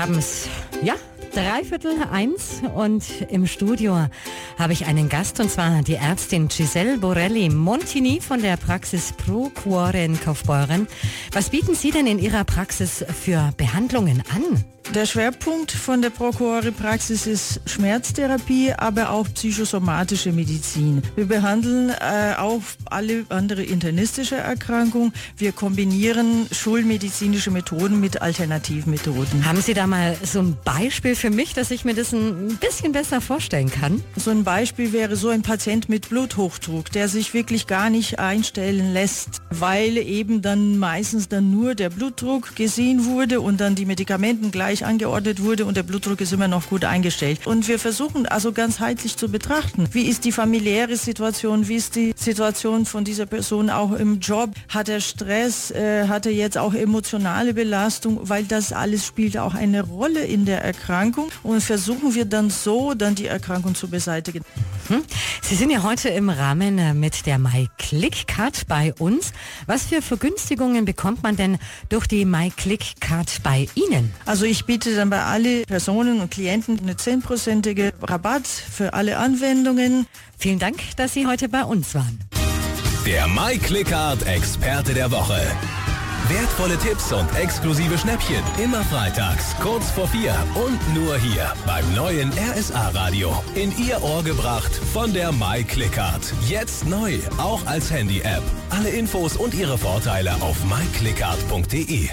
haben es, ja, dreiviertel eins und im Studio habe ich einen Gast und zwar die Ärztin Giselle Borelli Montini von der Praxis Pro Cuore in Kaufbeuren. Was bieten Sie denn in Ihrer Praxis für Behandlungen an? Der Schwerpunkt von der Procuore-Praxis ist Schmerztherapie, aber auch psychosomatische Medizin. Wir behandeln äh, auch alle andere internistische Erkrankungen. Wir kombinieren schulmedizinische Methoden mit Alternativmethoden. Haben Sie da mal so ein Beispiel für mich, dass ich mir das ein bisschen besser vorstellen kann? So ein Beispiel wäre so ein Patient mit Bluthochdruck, der sich wirklich gar nicht einstellen lässt, weil eben dann meistens dann nur der Blutdruck gesehen wurde und dann die Medikamenten gleich gleich angeordnet wurde und der Blutdruck ist immer noch gut eingestellt. Und wir versuchen also ganzheitlich zu betrachten, wie ist die familiäre Situation, wie ist die Situation von dieser Person auch im Job, hat er Stress, äh, hat er jetzt auch emotionale Belastung, weil das alles spielt auch eine Rolle in der Erkrankung und versuchen wir dann so dann die Erkrankung zu beseitigen. Hm? Sie sind ja heute im Rahmen äh, mit der MyClick-Card bei uns. Was für Vergünstigungen bekommt man denn durch die MyClick-Card bei Ihnen? Also ich biete dann bei alle Personen und Klienten eine zehnprozentige Rabatt für alle Anwendungen. Vielen Dank, dass Sie heute bei uns waren. Der MyClickart Experte der Woche. Wertvolle Tipps und exklusive Schnäppchen immer freitags kurz vor vier und nur hier beim neuen RSA Radio. In Ihr Ohr gebracht von der MyClickart. Jetzt neu, auch als Handy-App. Alle Infos und ihre Vorteile auf myclickart.de.